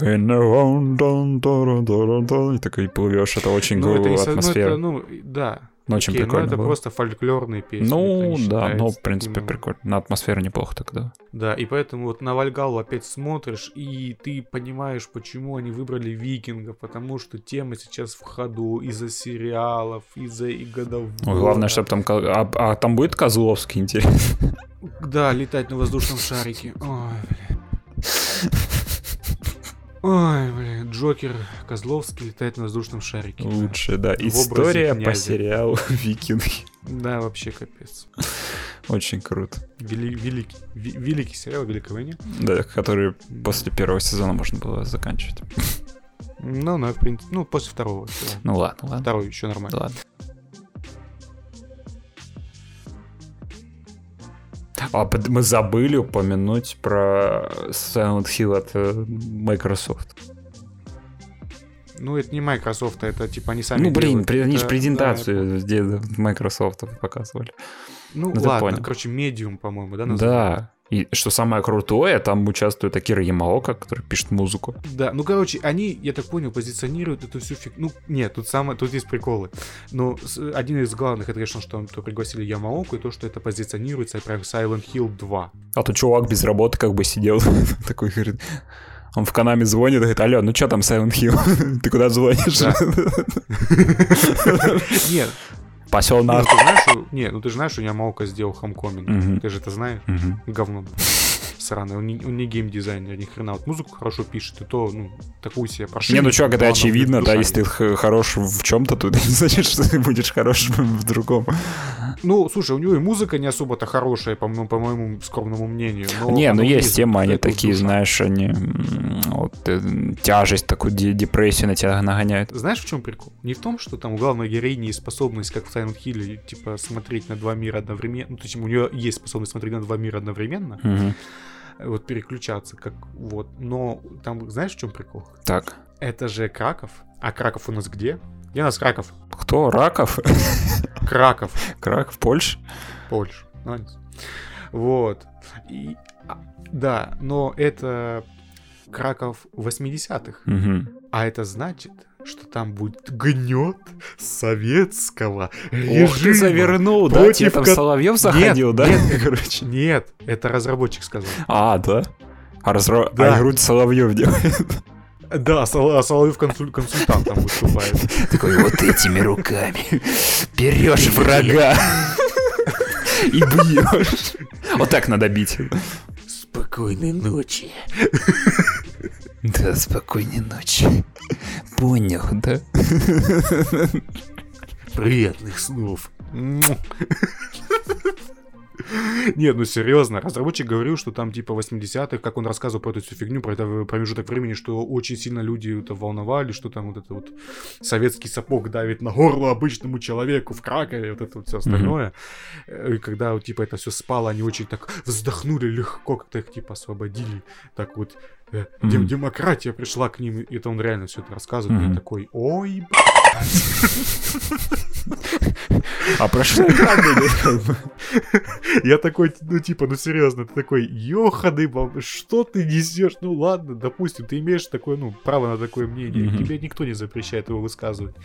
и такой плывешь, это очень ну, это, атмосфера. Ну, ну, да, ну, очень Окей, прикольно. Ну, это было. просто фольклорные песни. Ну, да, но, в принципе, таким... прикольно. На атмосферу неплохо тогда. Да, и поэтому вот на Вальгалу опять смотришь, и ты понимаешь, почему они выбрали викингов, потому что тема сейчас в ходу из-за сериалов, из-за и годов. Главное, чтобы там... А, а там будет Козловский, интересно? Да, летать на воздушном шарике. Ой, блин. Ой, блин, Джокер Козловский летает на воздушном шарике. Лучше, да. История по сериалу Викинги. Да, вообще капец. Очень круто. Вели, великий, великий сериал Великой войне. Да, который после первого сезона можно было заканчивать. Ну, ну, в принципе, ну, после второго. Ну ладно, ладно. Второй еще нормально. Ладно. А мы забыли упомянуть про Silent Hill от э, Microsoft. Ну, это не Microsoft, это типа они сами Ну, блин, делают. они же презентацию где Microsoft показывали. Ну, Ну, ладно, понял. короче, Medium, по-моему, да, называется? Да. И что самое крутое, там участвует Акира Ямаока, который пишет музыку. Да, ну, короче, они, я так понял, позиционируют эту всю фиг... Ну, нет, тут самое, тут есть приколы. Но один из главных, это, конечно, что то пригласили Ямаоку, и то, что это позиционируется прям Silent Hill 2. А то чувак без работы как бы сидел, такой говорит... Он в Канаме звонит и говорит, алло, ну что там Silent Hill? Ты куда звонишь? Да. Нет, Посел ну, на... ты знаешь, что... Нет, ну ты же знаешь, что Ямаока сделал Homecoming. Мгм. Ты же это знаешь? Говно. Сраный, он не, он не геймдизайнер, ни хрена. Вот музыку хорошо пишет, и то, ну, такую себе прошли. Не, ну чувак, это очевидно, да, если ты хорош в чем-то, то это не значит, что ты будешь хорош в другом. Ну, слушай, у него и музыка не особо-то хорошая, по, моему- по моему скромному мнению. Но Не, ну есть темы, в они такие, душу. знаешь, они вот, э, тяжесть, такую де- депрессию на тебя нагоняют. Знаешь, в чем прикол? Не в том, что там у главной героини есть способность, как в Silent Hill, типа, смотреть на два мира одновременно. Ну, то есть у нее есть способность смотреть на два мира одновременно, Мгм. Э, вот переключаться, как вот. Но там, знаешь, в чем прикол? Так, Это же Краков. А Краков у нас где? Где у нас Краков? кто? Раков? Краков. Краков, Польша? Польша. Вот. И, а, да, но это Краков 80-х. Мгм. А это значит, что там будет гнет советского Ох ты режима. завернул, да? Тебе там ко- Соловьев заходил, да? нет. Короче. Нет, это разработчик сказал. А, да? А, разра... Да. а игру Соловьев делает. Да, Сол- а Соловьев консуль- консультантом выступает. Такой, вот этими руками берешь врага и бьешь. Вот так надо бить. Спокойной ночи. Да, спокойной ночи. Понял, да? Приятных снов. Нет, ну серьезно, разработчик говорил, что там типа 80-х, как он рассказывал про эту всю фигню, про этот промежуток времени, что очень сильно люди это волновали, что там вот это вот советский сапог давит на горло обычному человеку в Кракове, вот это вот все остальное. Э, И когда вот, типа это все спало, они очень так вздохнули легко, как-то их типа освободили, так вот э, демократия пришла к ним, и это он реально все это рассказывает, и такой, ой, А про что? Я такой, ну типа, ну серьезно, ты такой, ёханы, что ты несешь? Ну ладно, допустим, ты имеешь такое, ну, право на такое мнение, тебе никто не запрещает его высказывать.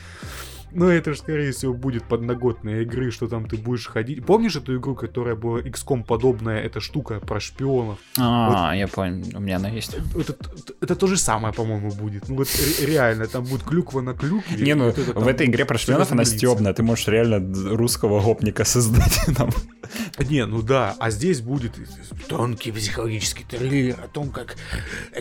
Но это же, скорее всего, будет подноготная игры, что там ты будешь ходить. Помнишь эту игру, которая была XCOM подобная, эта штука про шпионов? А, я понял, у меня она есть. Это, это, это то же самое, по-моему, будет. Ну вот ре- реально, там будет клюква на клюкве. Не, ну вот в этой игре про шпионов она стебная. Ты можешь реально русского гопника создать там. Не, ну да, а здесь будет тонкий психологический триллер о том, как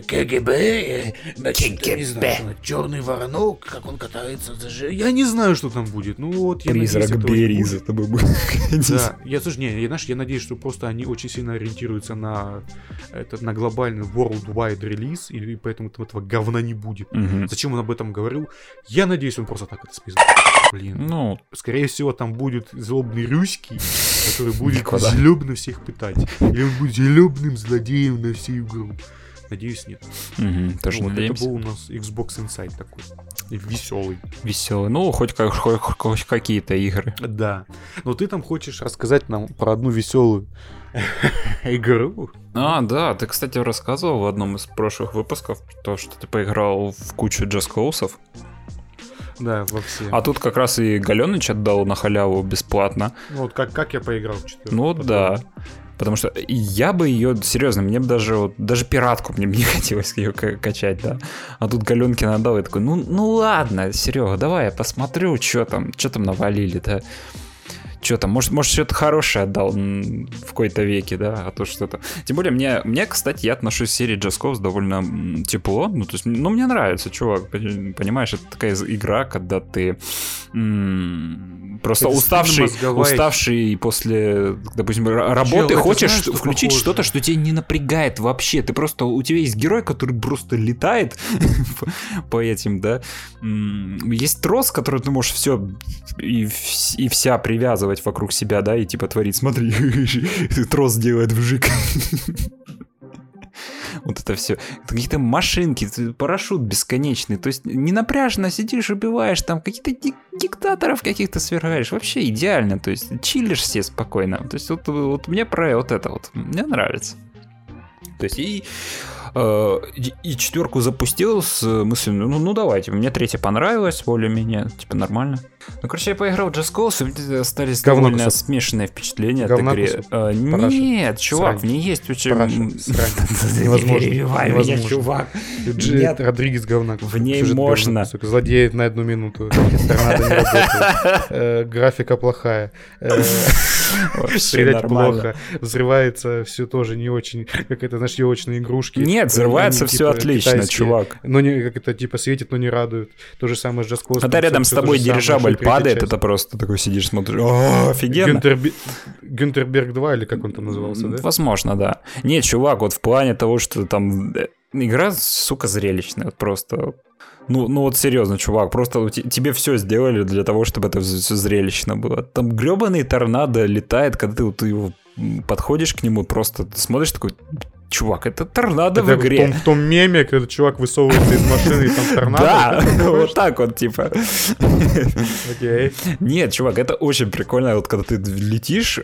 КГБ, э, не знаю, черный воронок, как он катается за Я не знаю, что там будет. Ну вот я Призрак надеюсь, Берри будет. за тобой будет ходить. Да, я, слушай, не, я, знаешь, я надеюсь, что просто они очень сильно ориентируются на, этот, на глобальный worldwide релиз, и, поэтому там этого говна не будет. Мгм. Зачем он об этом говорил? Я надеюсь, он просто так это спиздил. Блин. Ну, Скорее всего, там будет злобный русский, который будет злобно всех пытать. Или он будет злобным злодеем на всю игру. Надеюсь, нет. мгм, тоже Вот, это надеемся. был у нас Xbox Inside такой. Веселый. Веселый. Ну, хоть, как, хоть, хоть какие-то игры. Да. Но ты там хочешь рассказать нам про одну веселую игру? А, да, ты, кстати, рассказывал в одном из прошлых выпусков то, что ты поиграл в кучу Cause. Да, во все. А тут как раз и Галеныч отдал на халяву бесплатно. Ну, вот как, как я поиграл в четвертую? Ну да. Потому что я бы ее, серьезно, мне бы даже, вот, даже пиратку мне бы не хотелось ее ка- качать, да. А тут Галенкин отдал, я такой, ну, ну ладно, Серега, давай я посмотрю, что там, что там навалили, да. Что там, может, может что-то хорошее отдал в какой-то веке, да, а то что-то... Тем более, мне, мне, кстати, я отношусь к серии Cause довольно тепло, ну, то есть, ну, мне нравится, чувак, пони- понимаешь, это такая игра, когда ты м, просто Это уставший, уставший после, допустим, работы, это хочешь знаешь, что включить похоже? что-то, что тебя не напрягает вообще, ты просто, у тебя есть герой, который просто летает по- этим, да, есть трос, который ты можешь все и, вс- и вся привязывать вокруг себя, да, и типа творить, смотри, трос делает вжик. Вот это все. Какие-то машинки, парашют бесконечный. То есть не напряжно сидишь, убиваешь там каких-то диктаторов каких-то свергаешь. Вообще идеально. То есть чилишь все спокойно. То есть вот, вот мне про вот это вот. Мне нравится. То есть и и четверку запустил с мыслью, ну, ну давайте, мне третья понравилась более-менее, типа нормально. Ну, короче, я поиграл в Just Cause, и остались Говно довольно кусок. смешанные впечатления от игры. А, нет, чувак, Срань. в ней есть очень... Невозможно. Невозможно. чувак. Нет, Родригес говна. В ней можно. Злодеет на одну минуту. Торнадо не работает. Э, графика плохая. Э, стрелять плохо. Взрывается все тоже не очень, как это, знаешь, елочные игрушки. Нет, взрывается все типа, отлично, чувак. Но не, как это, типа, светит, но не радует. То же самое с Just Cause. Когда рядом с тобой дирижабль падает, это просто такой сидишь, смотришь, о, офигенно. Гюнтерберг 2 или как он там назывался, да? Возможно, да. Нет, чувак, вот в плане того, что там э, игра, сука, зрелищная, вот просто ну, ну вот серьезно, чувак, просто тебе все сделали для того, чтобы это все зрелищно было. Там гребаный торнадо летает, когда ты вот его подходишь к нему, просто смотришь такой, чувак, это торнадо это в игре. В том, в том меме, когда чувак высовывается из машины, и там торнадо. Да, вот так вот, типа. Окей. Нет, чувак, это очень прикольно, вот когда ты летишь,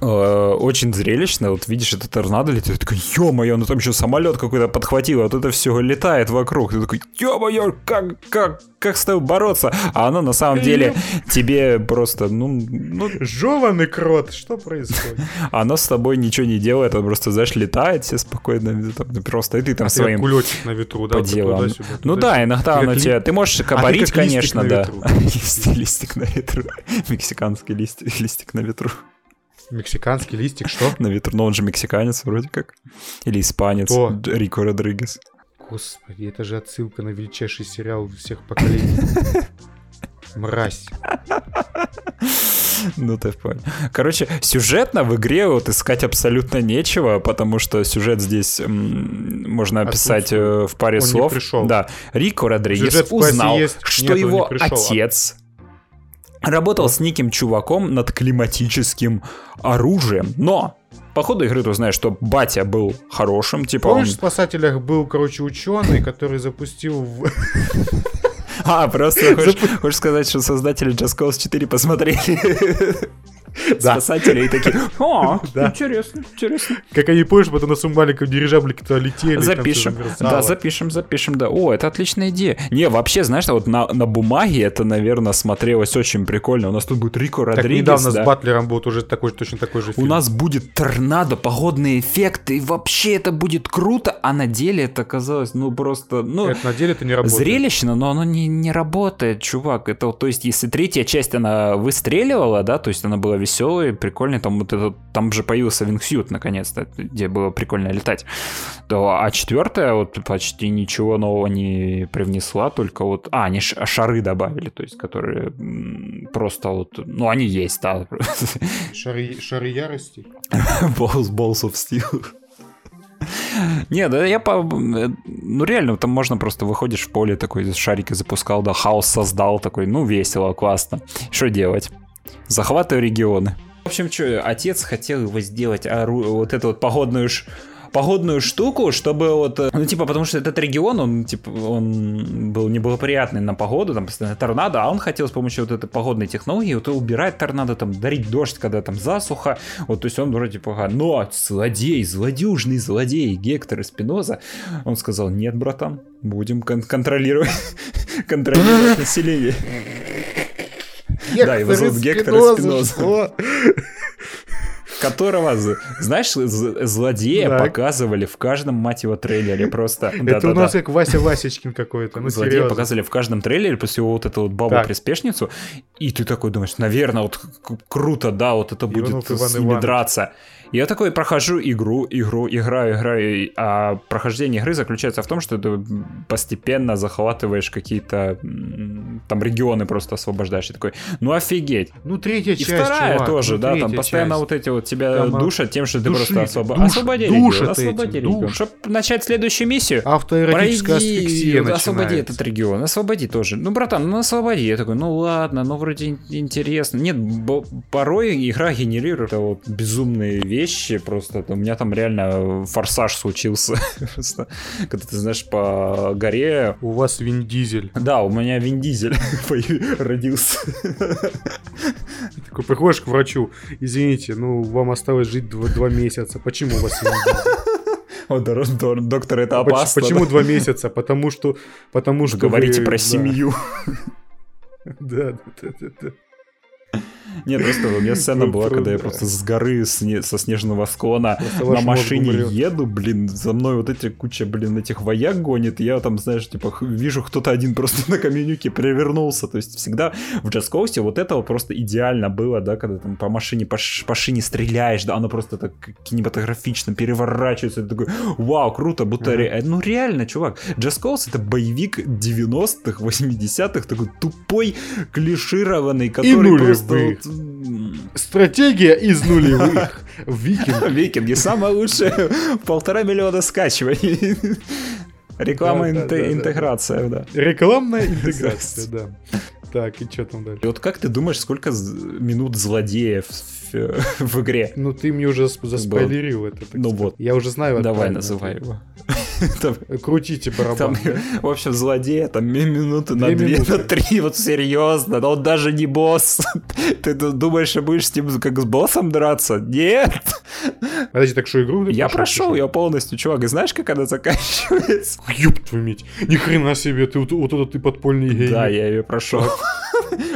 очень зрелищно. Вот видишь, это торнадо летит, ты такой, ё-моё, ну там еще самолет какой-то подхватил, а вот это все летает вокруг. Ты такой, ё-моё, как, как, как с тобой бороться? А оно на самом деле тебе просто, ну... ну... Жеванный крот, что происходит? Оно с тобой ничего не делает, оно просто, знаешь, летает все спокойно, там, просто и ты там а своим... кулечек на ветру, да? По делам. Ну да, иногда оно тебя... Ты можешь а кабарить, конечно, да. Листик на ветру. Мексиканский листик на ветру. Мексиканский листик, что? На ветру, но он же мексиканец вроде как. Или испанец. Кто? Рико Родригес. Господи, это же отсылка на величайший сериал всех поколений. Мразь. Ну, ты понял. Короче, сюжетно в игре вот искать абсолютно нечего, потому что сюжет здесь м, можно описать э, в паре он слов. Не пришел. Да. Рико Родригес узнал, есть. что Нет, его пришел, отец Работал с неким чуваком над климатическим оружием, но по ходу игры ты узнаешь, что батя был хорошим, типа Помнишь, он... в «Спасателях» был, короче, ученый, который запустил... А, просто хочешь, хочешь сказать, что создатели Just Cause 4 посмотрели. спасатели и такие, о, интересно, интересно. Как они, помнишь, потом на дирижаблике туда летели. Запишем, да, запишем, запишем, да. О, это отличная идея. Не, вообще, знаешь, вот на, на бумаге это, наверное, смотрелось очень прикольно. У нас тут будет Рико Родригес, Так недавно да? с Батлером будет уже такой, точно такой же фильм. У нас будет торнадо, погодные эффекты, и вообще это будет круто, а на деле это оказалось, ну, просто, ну... Это на деле это не работает. Зрелищно, но оно не, не работает, чувак. Это, то есть, если третья часть, она выстреливала, да, то есть она была веселый, прикольный. Там вот этот, там же появился Wingsuit наконец-то, где было прикольно летать. А четвертая вот почти ничего нового не привнесла, только вот... А, они шары добавили, то есть, которые просто вот... Ну, они есть, да. Шары, шары ярости? Balls, balls of Steel. Не, да я по... Ну реально, там можно просто выходишь в поле, такой шарики запускал, да, хаос создал, такой, ну весело, классно. Что делать? Захватываю регионы. В общем, что, отец хотел его сделать ору... вот эту вот погодную ш погодную штуку, чтобы вот, э, ну, типа, потому что этот регион, он, типа, он был неблагоприятный на погоду, там, постоянно торнадо, а он хотел с помощью вот этой погодной технологии вот убирать торнадо, там, дарить дождь, когда там засуха, вот, то есть он вроде, типа, но злодей, злодюжный злодей, Гектор и Спиноза, он сказал, нет, братан, будем кон- контролировать, контролировать население. Да, его зовут Гектор Эспиноза. Которого, знаешь, злодея показывали в каждом, мать его, трейлере просто. Это у нас как Вася Васечкин какой-то, ну Злодея показывали в каждом трейлере после вот эту вот бабу-приспешницу, и ты такой думаешь, наверное, вот круто, да, вот это будет с ними драться. Я такой прохожу игру, игру, играю, играю, а прохождение игры заключается в том, что ты постепенно захватываешь какие-то там регионы просто освобождаешь. И такой, ну офигеть. Ну третья и часть, вторая чувак, тоже, ну, да, там постоянно часть. вот эти вот тебя Кама- душат тем, что ты Душит, просто освобо... душ- освободи душат регион, освободи этим, регион. Чтобы начать следующую миссию, Автоэротическая Пройди, освободи этот регион, освободи тоже. Ну, братан, ну освободи. Я такой, ну ладно, ну вроде ин- интересно. Нет, порой игра генерирует вот безумные вещи, просто у меня там реально форсаж случился. Просто, когда ты знаешь, по горе... У вас Вин Дизель. Да, у меня Вин Дизель родился. Такой приходишь к врачу, извините, ну вам осталось жить два, два месяца. Почему у вас Вин Дизель? О, доктор, это опасно. Почему два месяца? Потому что... Потому что говорите про семью. Да, да, да, да. Нет, просто у меня сцена была, когда я просто с горы со снежного склона на машине еду, блин, за мной вот эти куча, блин, этих вояк гонит, я там, знаешь, типа, вижу, кто-то один просто на каменюке перевернулся, то есть всегда в Just Cause вот это вот просто идеально было, да, когда там по машине, по, по шине стреляешь, да, оно просто так кинематографично переворачивается, ты такой, вау, круто, будто, ре- ну реально, чувак, Just Cause это боевик 90-х, 80-х, такой тупой, клишированный, который просто... Стратегия из нулевых. Викинг. Викинги самое лучшее полтора миллиона скачиваний. Реклама Да, да, инте- да, да. интеграция, да. Рекламная интеграция, да. Так, и что там дальше? И вот как ты думаешь, сколько минут злодеев в, в игре? Ну ты мне уже сп- заспойлерил это. так Ну сказать. вот. Я уже знаю. Давай называй его. Там, Крутите барабан. там, да? в общем, злодея там ми- минуты на Две минуты. на три, вот серьезно, но он даже не босс. Ты ду- думаешь, что будешь с ним как с боссом драться? Нет! Подожди, так что игру Я прошел ее полностью, чувак, и знаешь, как она заканчивается? Ёб твою медь. Ни хрена себе, ты вот, вот этот ты подпольный гей. Да, я ее прошел.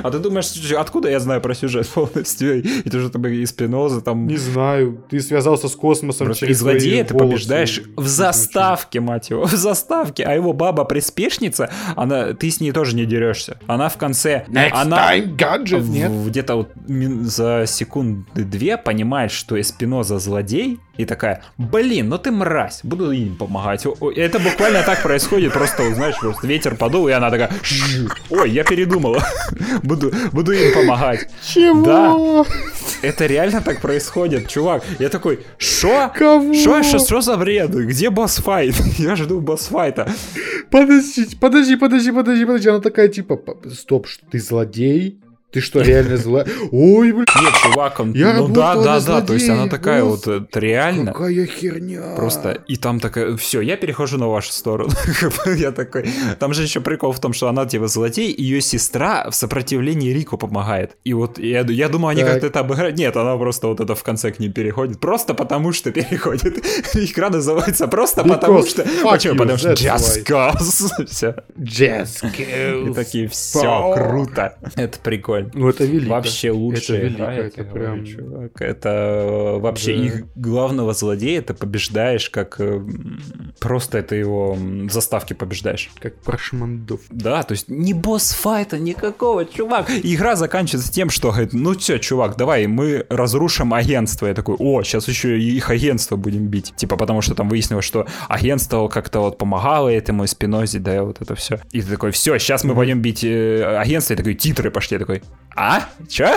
А ты думаешь, откуда я знаю про сюжет полностью? И ты уже там из Спиноза там... Не знаю, ты связался с космосом Просто через из злодея ты побеждаешь в знаю, заставке, мать его, в заставке, а его баба-приспешница, она, ты с ней тоже не дерешься. Она в конце, Next она time, гаджет, в- нет? где-то вот за секунды две понимает, что Эспиноза злодей, и такая, блин, ну ты мразь, буду им помогать. Это буквально так происходит, просто, знаешь, просто ветер подул, и она такая, «Ш, ой, я передумала, буду, буду им помогать. Чего? Это реально так происходит, чувак. Я такой, шо? Кого? Шо, шо, что за бред? Где босс-файт? Я жду босс-файта. Подожди, подожди, подожди, подожди, подожди. Она такая типа, «П- стоп, что ты злодей? Ты что, реально злая? Ой, блин, Нет, чувак, он... Я ну да, да, да, то есть она такая вот, это реально. какая херня. Просто, и там такая, все, я перехожу на вашу сторону. я такой, там же еще прикол в том, что она типа злодей, ее сестра в сопротивлении Рику помогает. И вот я, я думаю, они как-то это обыграют. Нет, она просто вот это в конце к ним переходит. Просто потому что переходит. Игра называется просто Because потому что... Почему? Потому что Just. Cause. Все. Just И kills. такие, все, круто. Это прикольно. Ну это велико. Вообще лучшая Это игра, велико, я это прям- чувак. Это э, вообще Да. их главного злодея ты побеждаешь, как э, просто это его заставки побеждаешь. Как прошмандов. Да, то есть не босс-файта никакого, чувак. Игра заканчивается тем, что говорит, ну все, чувак, давай, мы разрушим агентство. Я такой, о, сейчас еще их агентство будем бить. Типа, потому что там выяснилось, что агентство как-то вот помогало этому Спинозе, да, вот это все. И ты такой, все, сейчас мы пойдем бить э, агентство. И такой, титры пошли. Я такой, а? Че?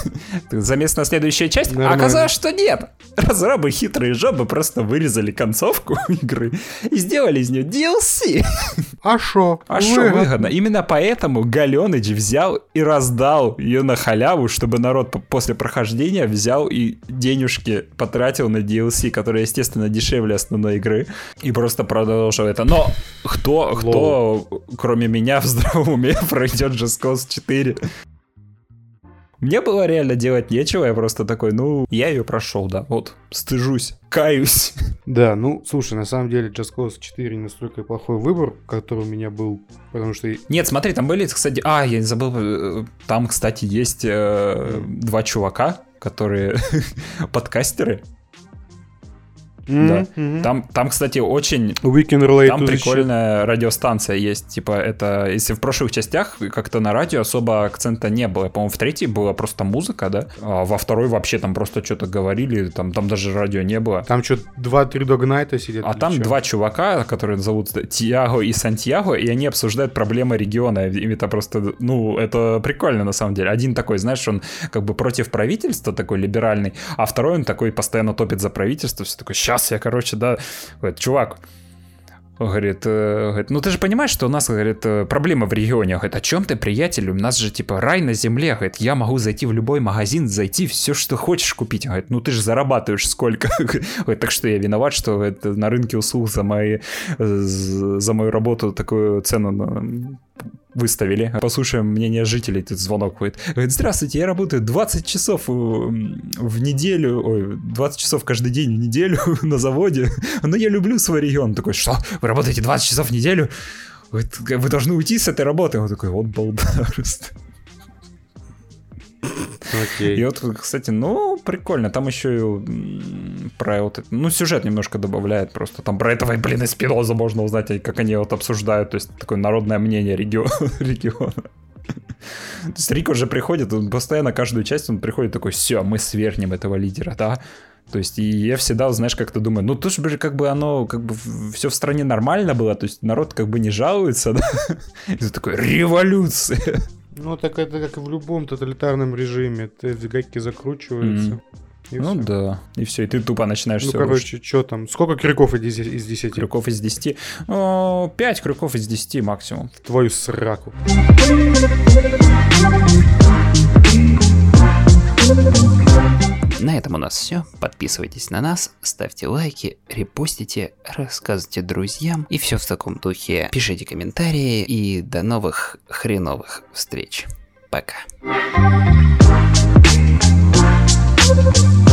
Замес на следующая часть? Нормально. оказалось, что нет. Разрабы хитрые жабы просто вырезали концовку игры и сделали из нее DLC. А шо? А что выгодно? Именно поэтому Галеныч взял и раздал ее на халяву, чтобы народ после прохождения взял и денежки потратил на DLC, которые, естественно, дешевле основной игры, и просто продолжил это. Но кто, кто кроме меня в здравом уме пройдет Cause 4? Мне было реально делать нечего, я просто такой, ну, я ее прошел, да, вот, стыжусь, каюсь. Да, ну, слушай, на самом деле Just Cause 4 не настолько плохой выбор, который у меня был, потому что... Нет, смотри, там были, кстати... А, я не забыл. э, Там, кстати, есть э, два чувака, которые подкастеры. Да. Там, там, кстати, очень... We can relate там прикольная радиостанция есть. Типа, это... Если в прошлых частях как-то на радио особо акцента не было. По-моему, в третьей была просто музыка, да? А во второй вообще там просто что-то говорили. Там, там даже радио не было. Там что, два-три догнайта сидят? А там что? два чувака, которые зовут Тиаго и Сантьяго, и они обсуждают проблемы региона. И это просто... Ну, это прикольно, на самом деле. Один такой, знаешь, он как бы против правительства, такой либеральный, а второй он такой постоянно топит за правительство. Все такой, сейчас я, короче, да... Говорит, чувак, Говорит, э, говорит, ну ты же понимаешь, что у нас, говорит, э, проблема в регионе. Говорит, о чем ты, приятель? У нас же типа рай на земле. Говорит, я могу зайти в любой магазин, зайти, все, что хочешь купить. Говорит, ну ты же зарабатываешь сколько. Говорит, так что я виноват, что говорит, на рынке услуг за, мои, за мою работу такую цену выставили. Послушаем мнение жителей, тут звонок будет. Говорит, здравствуйте, я работаю 20 часов э, в неделю, ой, 20 часов каждый день в неделю на заводе, но я люблю свой регион. такой, что, вы работаете 20 часов в неделю? Вы должны уйти с этой работы. Он такой, вот балдарст. Окей. И вот, кстати, ну, прикольно. Там еще про вот это, ну, сюжет немножко добавляет просто. Там про этого, блин, из Спиноза можно узнать, как они вот обсуждают. То есть такое народное мнение региона. То есть Рик уже приходит, он постоянно каждую часть он приходит такой, все, мы свернем этого лидера, да? То есть, и я всегда, знаешь, как-то думаю, ну, тут же как бы оно, как бы все в стране нормально было, то есть народ как бы не жалуется, да? И ты такой, революция! Ну, так это как в любом тоталитарном режиме. Эти гайки закручиваются. Mm-hmm. И ну все. да, и все, и ты тупо начинаешь ну, все короче, что там? Сколько крюков из 10? Крюков из 10? Ну, 5 крюков из 10 максимум. В твою сраку. На этом у нас все. Подписывайтесь на нас, ставьте лайки, репостите, рассказывайте друзьям и все в таком духе. Пишите комментарии и до новых хреновых встреч. Пока. thank you